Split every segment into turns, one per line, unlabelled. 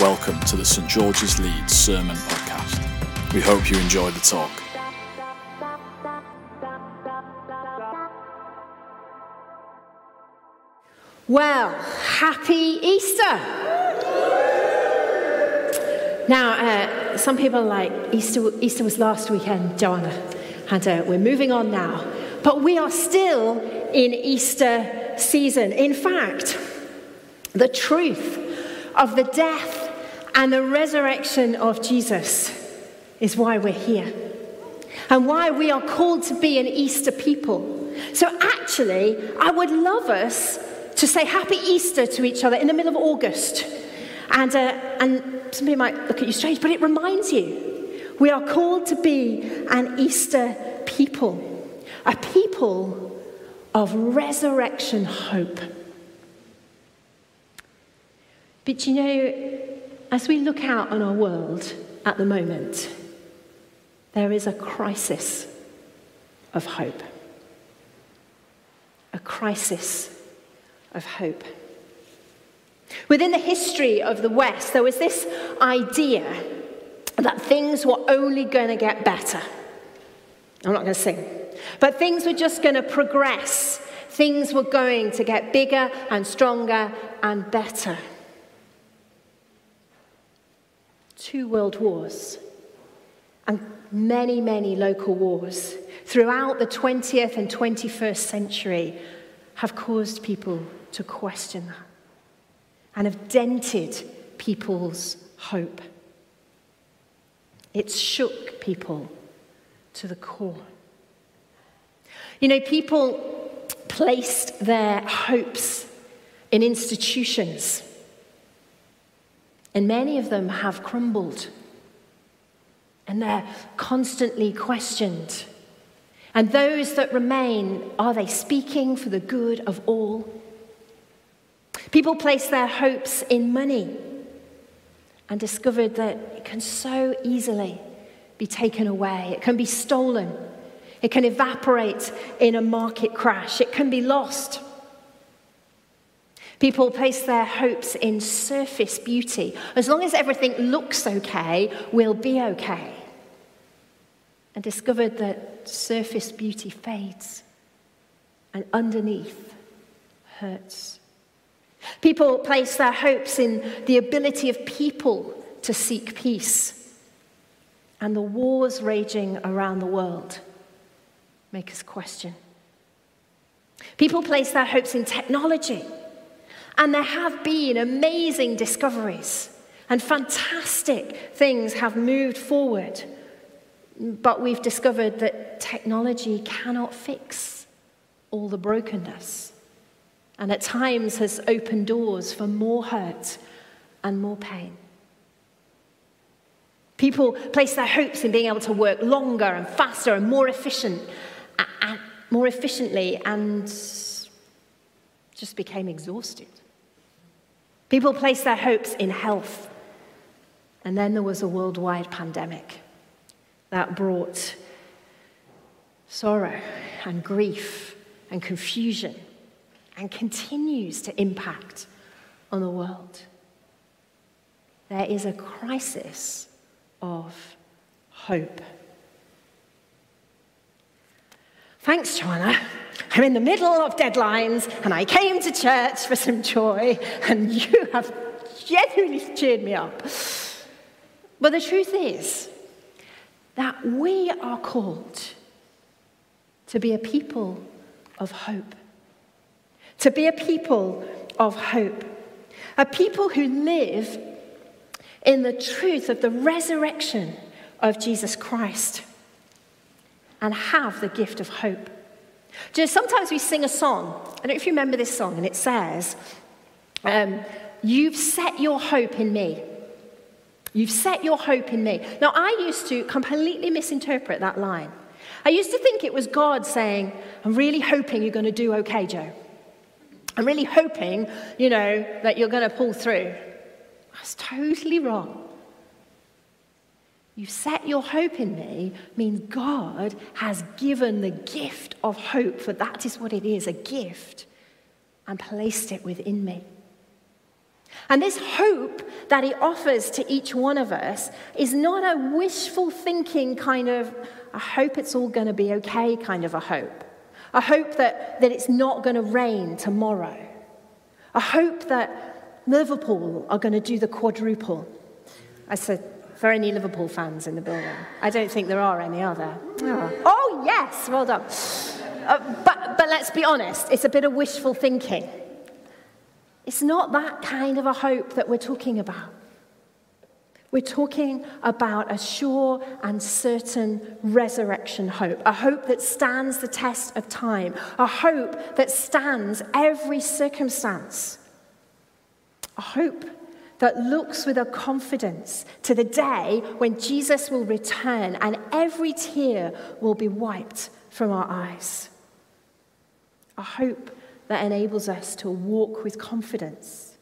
Welcome to the St George's Leeds Sermon Podcast. We hope you enjoy the talk.
Well, happy Easter! Now, uh, some people like, Easter, Easter was last weekend, Joanna, and uh, we're moving on now. But we are still in Easter season. In fact, the truth of the death and the resurrection of Jesus is why we're here and why we are called to be an Easter people. So, actually, I would love us to say Happy Easter to each other in the middle of August. And, uh, and some people might look at you strange, but it reminds you we are called to be an Easter people, a people of resurrection hope. But you know, as we look out on our world at the moment, there is a crisis of hope. A crisis of hope. Within the history of the West, there was this idea that things were only going to get better. I'm not going to sing, but things were just going to progress. Things were going to get bigger and stronger and better. Two world wars and many, many local wars throughout the 20th and 21st century have caused people to question that and have dented people's hope. It's shook people to the core. You know, people placed their hopes in institutions and many of them have crumbled. And they're constantly questioned. And those that remain, are they speaking for the good of all? People place their hopes in money and discovered that it can so easily be taken away. It can be stolen. It can evaporate in a market crash. It can be lost. People place their hopes in surface beauty. As long as everything looks okay, we'll be okay. And discovered that surface beauty fades and underneath hurts. People place their hopes in the ability of people to seek peace. And the wars raging around the world make us question. People place their hopes in technology and there have been amazing discoveries, and fantastic things have moved forward. But we've discovered that technology cannot fix all the brokenness, and at times has opened doors for more hurt and more pain. People place their hopes in being able to work longer and faster and more efficient, and more efficiently, and just became exhausted. People placed their hopes in health. And then there was a worldwide pandemic that brought sorrow and grief and confusion and continues to impact on the world. There is a crisis of hope. Thanks, Joanna. I'm in the middle of deadlines and I came to church for some joy, and you have genuinely cheered me up. But the truth is that we are called to be a people of hope. To be a people of hope. A people who live in the truth of the resurrection of Jesus Christ and have the gift of hope. Do you know, sometimes we sing a song. I don't know if you remember this song, and it says, um, You've set your hope in me. You've set your hope in me. Now, I used to completely misinterpret that line. I used to think it was God saying, I'm really hoping you're going to do okay, Joe. I'm really hoping, you know, that you're going to pull through. I was totally wrong. You set your hope in me means God has given the gift of hope, for that is what it is a gift, and placed it within me. And this hope that he offers to each one of us is not a wishful thinking kind of, I hope it's all going to be okay kind of a hope. A hope that, that it's not going to rain tomorrow. A hope that Liverpool are going to do the quadruple. I said, for any Liverpool fans in the building. I don't think there are any, are there? Oh, oh yes, well done. Uh, but, but let's be honest, it's a bit of wishful thinking. It's not that kind of a hope that we're talking about. We're talking about a sure and certain resurrection hope, a hope that stands the test of time, a hope that stands every circumstance, a hope that looks with a confidence to the day when Jesus will return and every tear will be wiped from our eyes. A hope that enables us to walk with confidence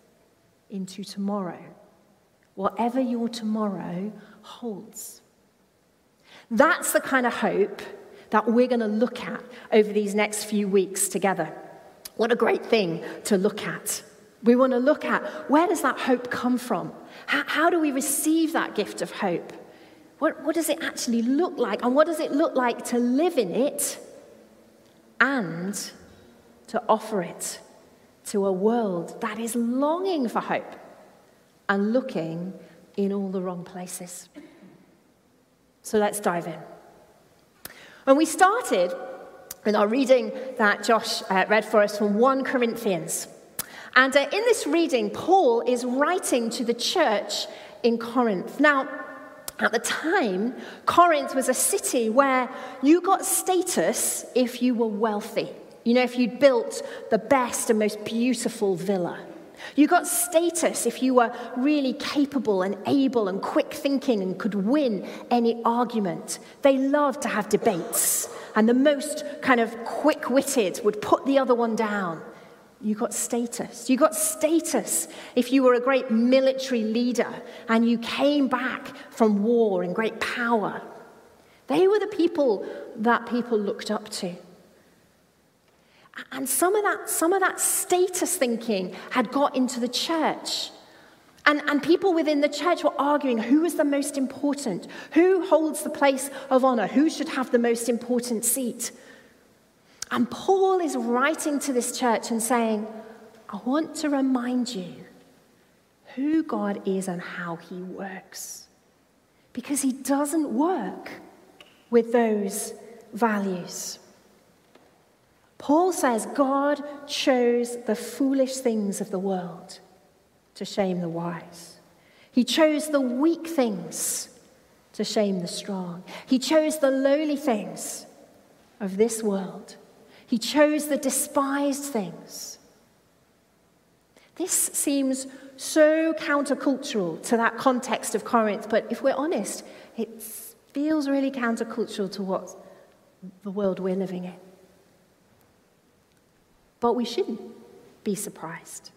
into tomorrow, whatever your tomorrow holds. That's the kind of hope that we're going to look at over these next few weeks together. What a great thing to look at. We want to look at where does that hope come from? How, how do we receive that gift of hope? What, what does it actually look like? And what does it look like to live in it and to offer it to a world that is longing for hope and looking in all the wrong places. So let's dive in. When we started in our reading that Josh uh, read for us from 1 Corinthians, and uh, in this reading, Paul is writing to the church in Corinth. Now, at the time, Corinth was a city where you got status if you were wealthy. You know, if you'd built the best and most beautiful villa. You got status if you were really capable and able and quick thinking and could win any argument. They loved to have debates, and the most kind of quick witted would put the other one down. You got status. You got status if you were a great military leader and you came back from war in great power. They were the people that people looked up to. And some of that, some of that status thinking had got into the church. And, and people within the church were arguing who is the most important, who holds the place of honor, who should have the most important seat. And Paul is writing to this church and saying, I want to remind you who God is and how he works. Because he doesn't work with those values. Paul says God chose the foolish things of the world to shame the wise. He chose the weak things to shame the strong. He chose the lowly things of this world. He chose the despised things. This seems so countercultural to that context of Corinth, but if we're honest, it feels really countercultural to what the world we're living in. But we shouldn't be surprised.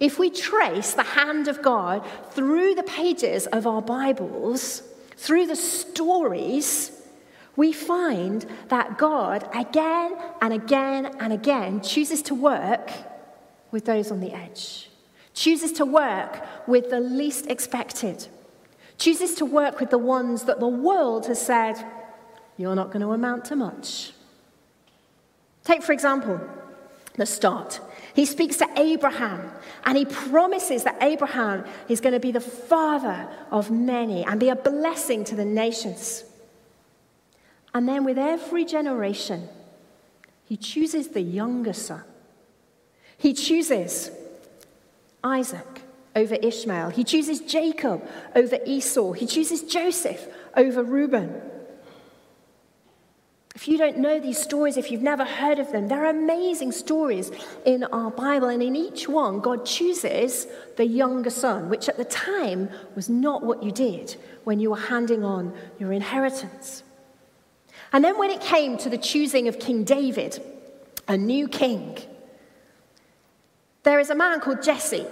If we trace the hand of God through the pages of our Bibles, through the stories, we find that God again and again and again chooses to work with those on the edge, chooses to work with the least expected, chooses to work with the ones that the world has said, you're not going to amount to much. Take, for example, the start. He speaks to Abraham and he promises that Abraham is going to be the father of many and be a blessing to the nations. And then with every generation, he chooses the younger son. He chooses Isaac over Ishmael. He chooses Jacob over Esau. He chooses Joseph over Reuben. If you don't know these stories, if you've never heard of them, they're amazing stories in our Bible. And in each one, God chooses the younger son, which at the time was not what you did when you were handing on your inheritance. And then when it came to the choosing of King David, a new king, there is a man called Jesse,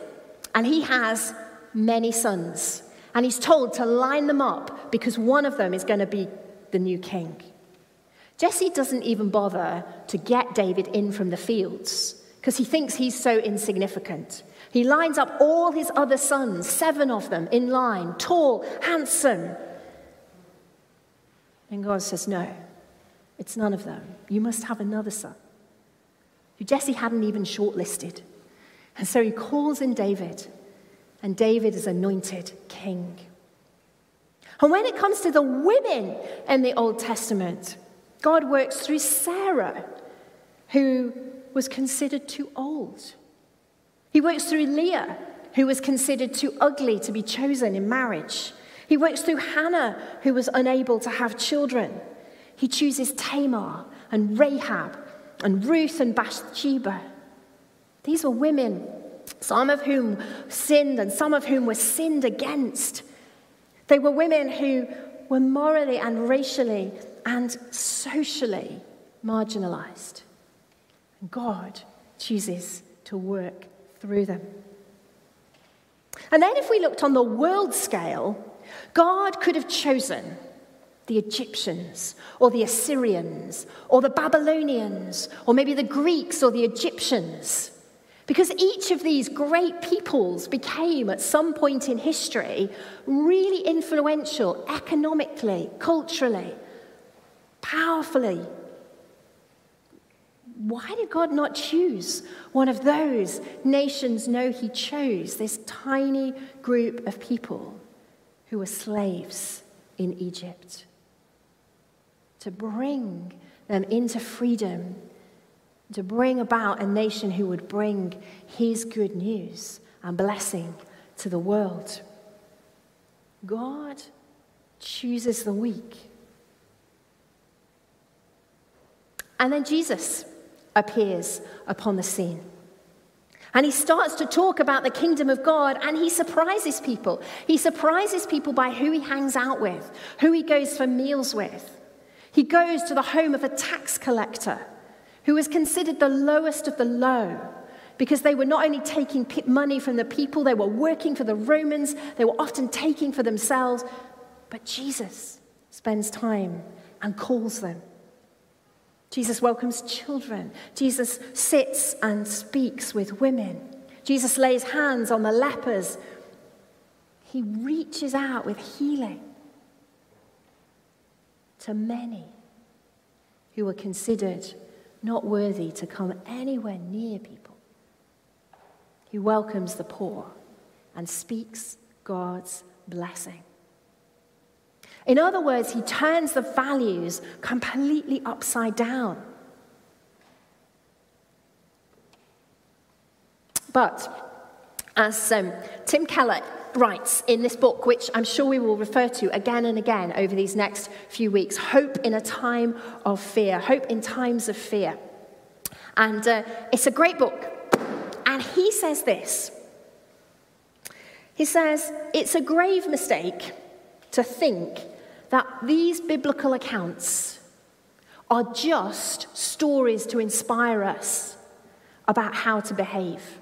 and he has many sons. And he's told to line them up because one of them is going to be the new king. Jesse doesn't even bother to get David in from the fields because he thinks he's so insignificant. He lines up all his other sons, seven of them, in line, tall, handsome. And God says, No, it's none of them. You must have another son who Jesse hadn't even shortlisted. And so he calls in David, and David is anointed king. And when it comes to the women in the Old Testament, God works through Sarah, who was considered too old. He works through Leah, who was considered too ugly to be chosen in marriage. He works through Hannah, who was unable to have children. He chooses Tamar and Rahab and Ruth and Bathsheba. These were women, some of whom sinned and some of whom were sinned against. They were women who were morally and racially and socially marginalized. And God chooses to work through them. And then, if we looked on the world scale, God could have chosen the Egyptians or the Assyrians or the Babylonians or maybe the Greeks or the Egyptians. Because each of these great peoples became, at some point in history, really influential economically, culturally, powerfully. Why did God not choose one of those nations? No, He chose this tiny group of people who were slaves in Egypt to bring them into freedom, to bring about a nation who would bring his good news and blessing to the world. God chooses the weak. And then Jesus appears upon the scene. And he starts to talk about the kingdom of God and he surprises people. He surprises people by who he hangs out with, who he goes for meals with. He goes to the home of a tax collector who was considered the lowest of the low because they were not only taking money from the people, they were working for the Romans, they were often taking for themselves. But Jesus spends time and calls them. Jesus welcomes children. Jesus sits and speaks with women. Jesus lays hands on the lepers. He reaches out with healing to many who were considered not worthy to come anywhere near people. He welcomes the poor and speaks God's blessing. In other words, he turns the values completely upside down. But as um, Tim Keller writes in this book, which I'm sure we will refer to again and again over these next few weeks Hope in a Time of Fear. Hope in Times of Fear. And uh, it's a great book. And he says this He says, It's a grave mistake to think that these biblical accounts are just stories to inspire us about how to behave.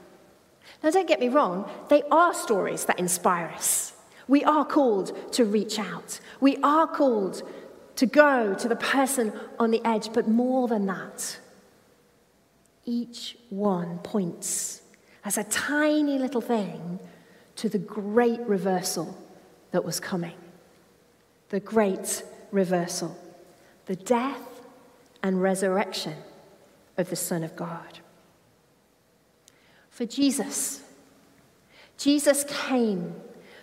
Now, don't get me wrong, they are stories that inspire us. We are called to reach out, we are called to go to the person on the edge, but more than that, each one points as a tiny little thing to the great reversal that was coming. The great reversal, the death and resurrection of the Son of God. For Jesus, Jesus came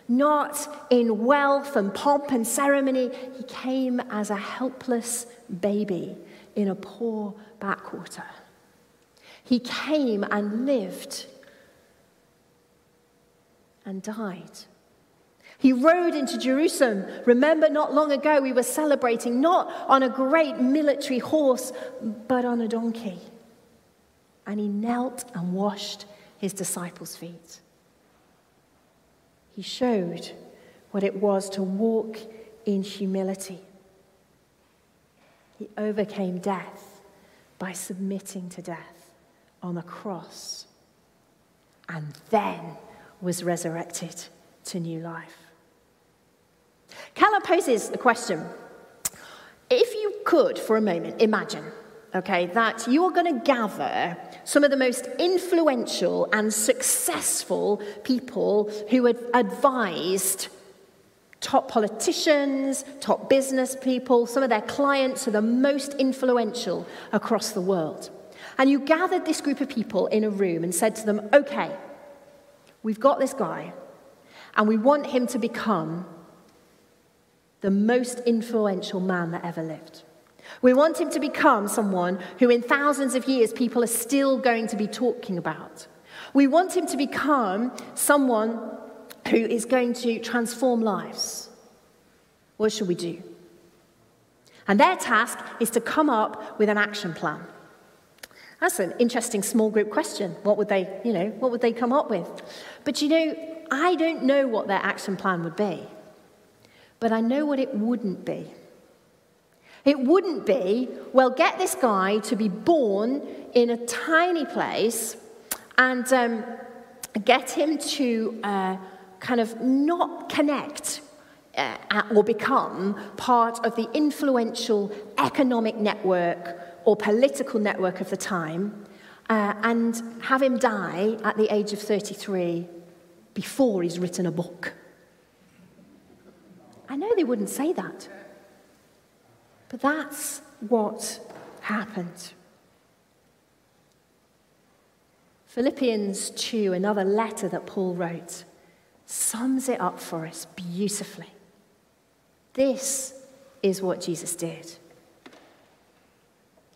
not in wealth and pomp and ceremony, he came as a helpless baby in a poor backwater. He came and lived and died. He rode into Jerusalem. Remember, not long ago, we were celebrating not on a great military horse, but on a donkey. And he knelt and washed his disciples' feet. He showed what it was to walk in humility. He overcame death by submitting to death on the cross and then was resurrected to new life. Keller poses the question if you could, for a moment, imagine, okay, that you're going to gather some of the most influential and successful people who had advised top politicians, top business people, some of their clients are the most influential across the world. And you gathered this group of people in a room and said to them, okay, we've got this guy, and we want him to become the most influential man that ever lived. We want him to become someone who, in thousands of years, people are still going to be talking about. We want him to become someone who is going to transform lives. What should we do? And their task is to come up with an action plan. That's an interesting small group question. What would they, you know, what would they come up with? But you know, I don't know what their action plan would be. But I know what it wouldn't be. It wouldn't be, well, get this guy to be born in a tiny place and um, get him to uh, kind of not connect uh, or become part of the influential economic network or political network of the time uh, and have him die at the age of 33 before he's written a book. I know they wouldn't say that, but that's what happened. Philippians 2, another letter that Paul wrote, sums it up for us beautifully. This is what Jesus did.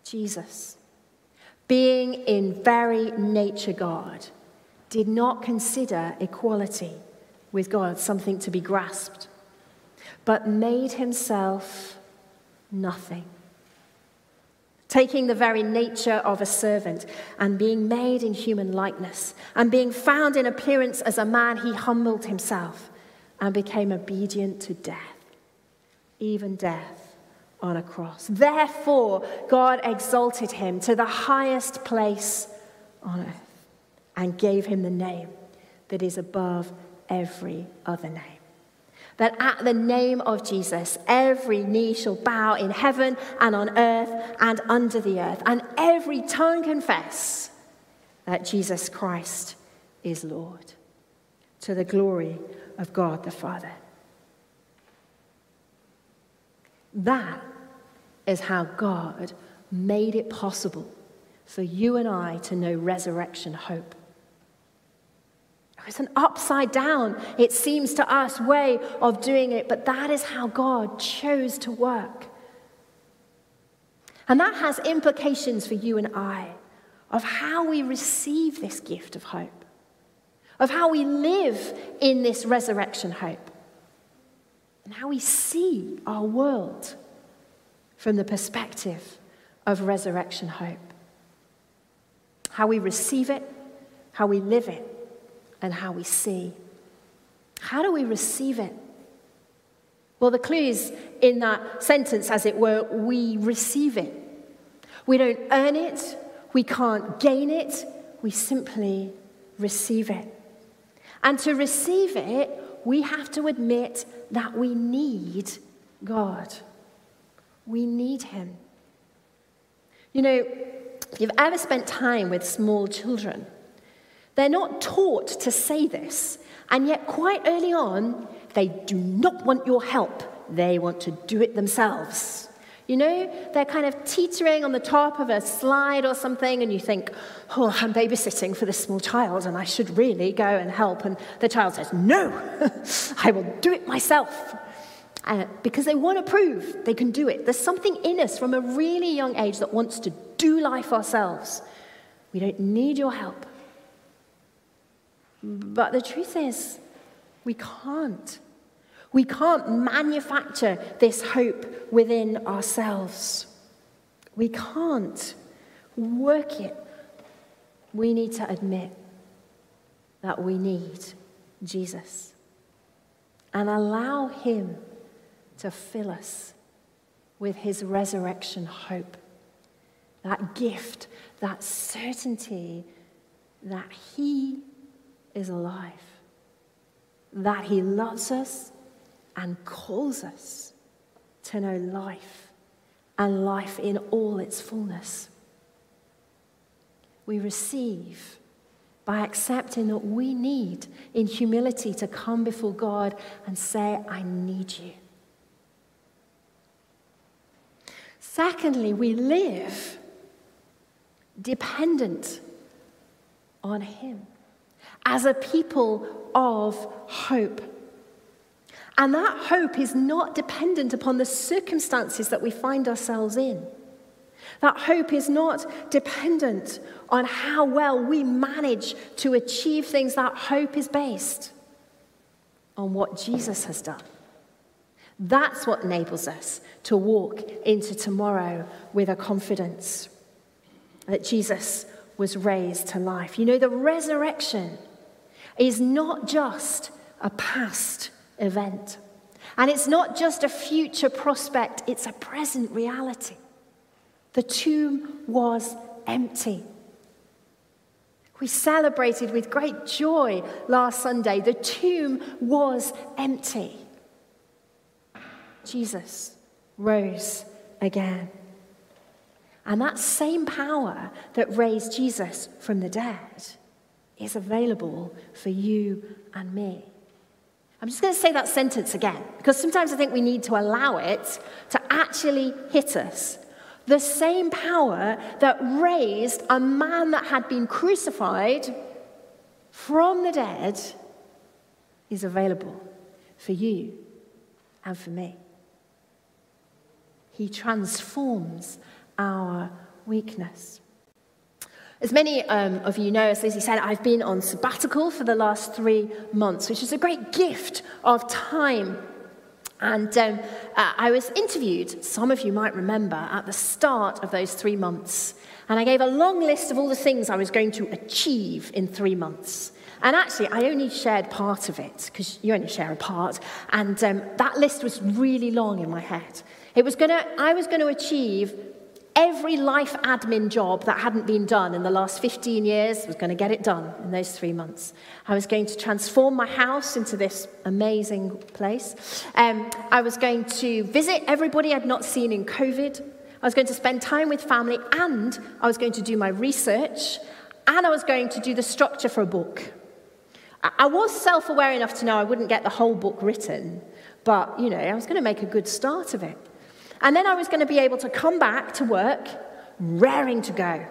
Jesus, being in very nature God, did not consider equality with God something to be grasped, but made himself nothing. Taking the very nature of a servant and being made in human likeness and being found in appearance as a man, he humbled himself and became obedient to death, even death on a cross. Therefore, God exalted him to the highest place on earth and gave him the name that is above every other name. That at the name of Jesus, every knee shall bow in heaven and on earth and under the earth, and every tongue confess that Jesus Christ is Lord, to the glory of God the Father. That is how God made it possible for you and I to know resurrection hope. It's an upside down, it seems to us, way of doing it, but that is how God chose to work. And that has implications for you and I of how we receive this gift of hope, of how we live in this resurrection hope, and how we see our world from the perspective of resurrection hope. How we receive it, how we live it and how we see. How do we receive it? Well, the clue is in that sentence, as it were, we receive it. We don't earn it, we can't gain it, we simply receive it. And to receive it, we have to admit that we need God. We need Him. You know, if you've ever spent time with small children, they're not taught to say this, and yet quite early on, they do not want your help. They want to do it themselves. You know, they're kind of teetering on the top of a slide or something, and you think, oh, I'm babysitting for this small child, and I should really go and help. And the child says, no, I will do it myself. Uh, because they want to prove they can do it. There's something in us from a really young age that wants to do life ourselves. We don't need your help. But the truth is, we can't. We can't manufacture this hope within ourselves. We can't work it. We need to admit that we need Jesus and allow Him to fill us with His resurrection hope. That gift, that certainty that He is alive, that He loves us and calls us to know life and life in all its fullness. we receive by accepting that we need, in humility, to come before God and say, I need you. Secondly, we live dependent on Him as a people of hope. And that hope is not dependent upon the circumstances that we find ourselves in. That hope is not dependent on how well we manage to achieve things. That hope is based on what Jesus has done. That's what enables us to walk into tomorrow with a confidence that Jesus was raised to life. You know, the resurrection is not just a past event, and it's not just a future prospect, it's a present reality. The tomb was empty. We celebrated with great joy last Sunday. The tomb was empty. Jesus rose again. And that same power that raised Jesus from the dead is available for you and me. I'm just going to say that sentence again because sometimes I think we need to allow it to actually hit us. The same power that raised a man that had been crucified from the dead is available for you and for me. He transforms our weakness. As many um, of you know, as Lizzie said, I've been on sabbatical for the last three months, which is a great gift of time. And um, uh, I was interviewed, some of you might remember, at the start of those three months. And I gave a long list of all the things I was going to achieve in three months. And actually, I only shared part of it, because you only share a part. And um, that list was really long in my head. It was gonna, I was going to achieve every life admin job that hadn't been done in the last 15 years was going to get it done in those three months. I was going to transform my house into this amazing place. Um, I was going to visit everybody I'd not seen in COVID. I was going to spend time with family, and I was going to do my research, and I was going to do the structure for a book. I was self aware enough to know I wouldn't get the whole book written, but you know, I was going to make a good start of it. And then I was going to be able to come back to work, raring to go.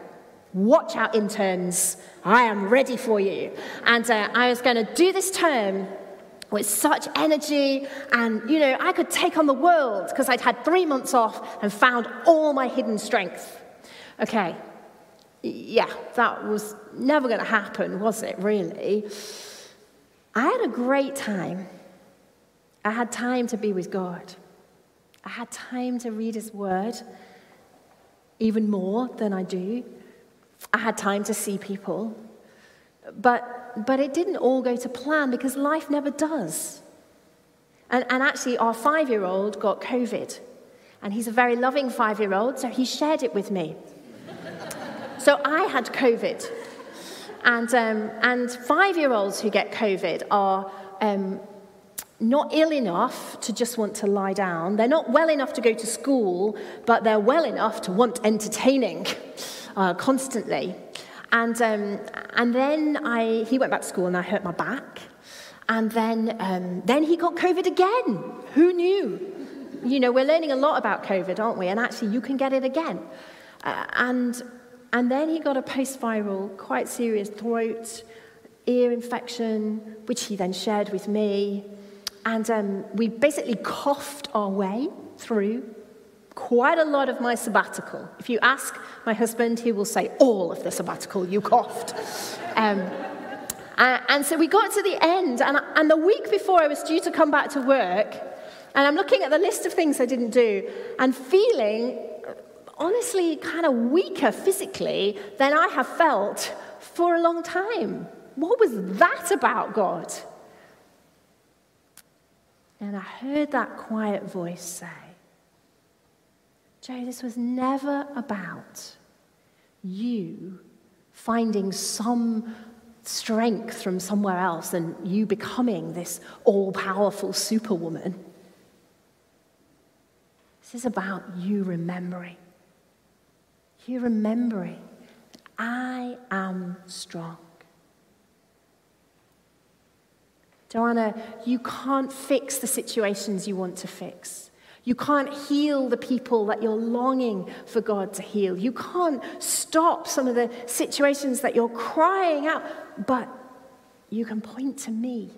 Watch out, interns. I am ready for you. And uh, I was going to do this term with such energy, and you know, I could take on the world because I'd had three months off and found all my hidden strength. Okay, yeah, that was never going to happen, was it, really? I had a great time. I had time to be with God. I had time to read his word even more than I do. I had time to see people. But, but it didn't all go to plan because life never does. And, and actually, our five year old got COVID. And he's a very loving five year old, so he shared it with me. so I had COVID. And, um, and five year olds who get COVID are um, not ill enough to just want to lie down. They're not well enough to go to school, but they're well enough to want entertaining uh, constantly. And, um, and then I, he went back to school and I hurt my back. And then, um, then he got COVID again. Who knew? You know, we're learning a lot about COVID, aren't we? And actually, you can get it again. Uh, and, and then he got a post viral, quite serious throat, ear infection, which he then shared with me. And um, we basically coughed our way through quite a lot of my sabbatical. If you ask my husband, he will say, All of the sabbatical, you coughed. Um, uh, and so we got to the end, and, and the week before I was due to come back to work, and I'm looking at the list of things I didn't do, and feeling honestly kind of weaker physically than I have felt for a long time. What was that about, God? And I heard that quiet voice say, Joe, this was never about you finding some strength from somewhere else and you becoming this all powerful superwoman. This is about you remembering. You remembering that I am strong. Joanna, you can't fix the situations you want to fix. You can't heal the people that you're longing for God to heal. You can't stop some of the situations that you're crying out, but you can point to me.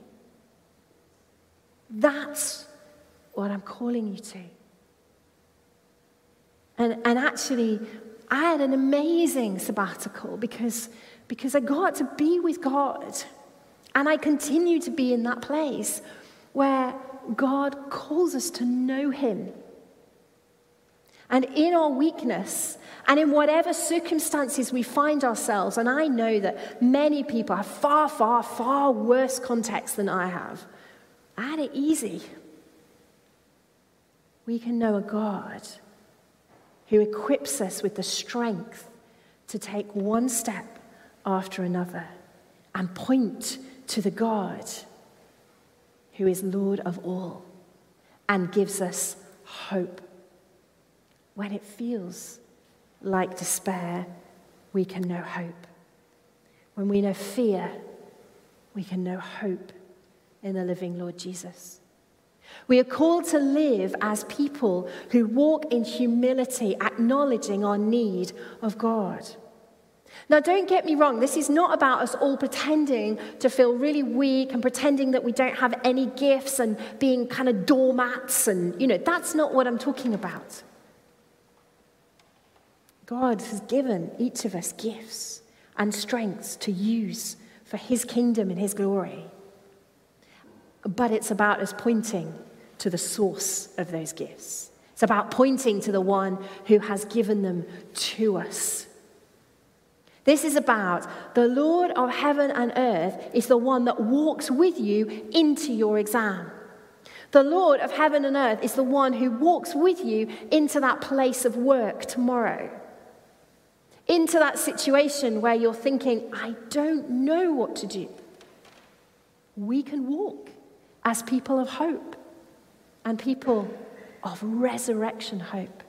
That's what I'm calling you to. And, and actually, I had an amazing sabbatical because, because I got to be with God. And I continue to be in that place where God calls us to know Him. And in our weakness, and in whatever circumstances we find ourselves, and I know that many people have far, far, far worse context than I have, I had it easy. We can know a God who equips us with the strength to take one step after another and point to the God who is Lord of all and gives us hope. When it feels like despair, we can know hope. When we know fear, we can know hope in the living Lord Jesus. We are called to live as people who walk in humility, acknowledging our need of God. Now, don't get me wrong, this is not about us all pretending to feel really weak and pretending that we don't have any gifts and being kind of doormats, and, you know, that's not what I'm talking about. God has given each of us gifts and strengths to use for His kingdom and His glory. But it's about us pointing to the source of those gifts. It's about pointing to the one who has given them to us. This is about the Lord of heaven and earth is the one that walks with you into your exam. The Lord of heaven and earth is the one who walks with you into that place of work tomorrow. Into that situation where you're thinking, I don't know what to do. We can walk as people of hope and people of resurrection hope,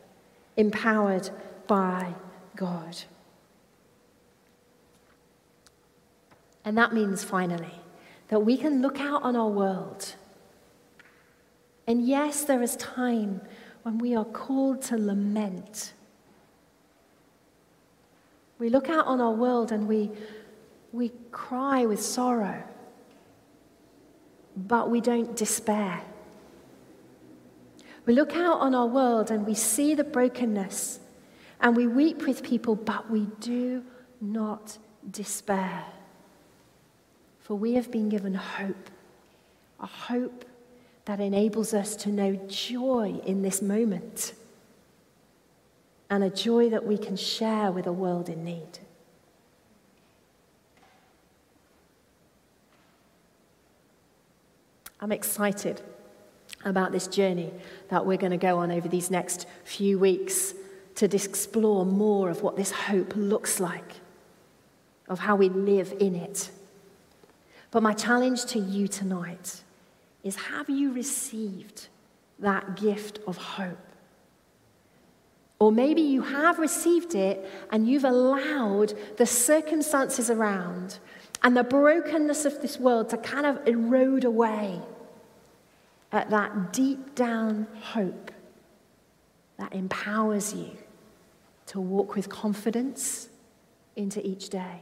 empowered by God. And that means finally that we can look out on our world. And yes, there is time when we are called to lament. We look out on our world and we, we cry with sorrow, but we don't despair. We look out on our world and we see the brokenness and we weep with people, but we do not despair. For we have been given hope, a hope that enables us to know joy in this moment, and a joy that we can share with a world in need. I'm excited about this journey that we're going to go on over these next few weeks to explore more of what this hope looks like, of how we live in it. But my challenge to you tonight is have you received that gift of hope? Or maybe you have received it and you've allowed the circumstances around and the brokenness of this world to kind of erode away at that deep down hope that empowers you to walk with confidence into each day.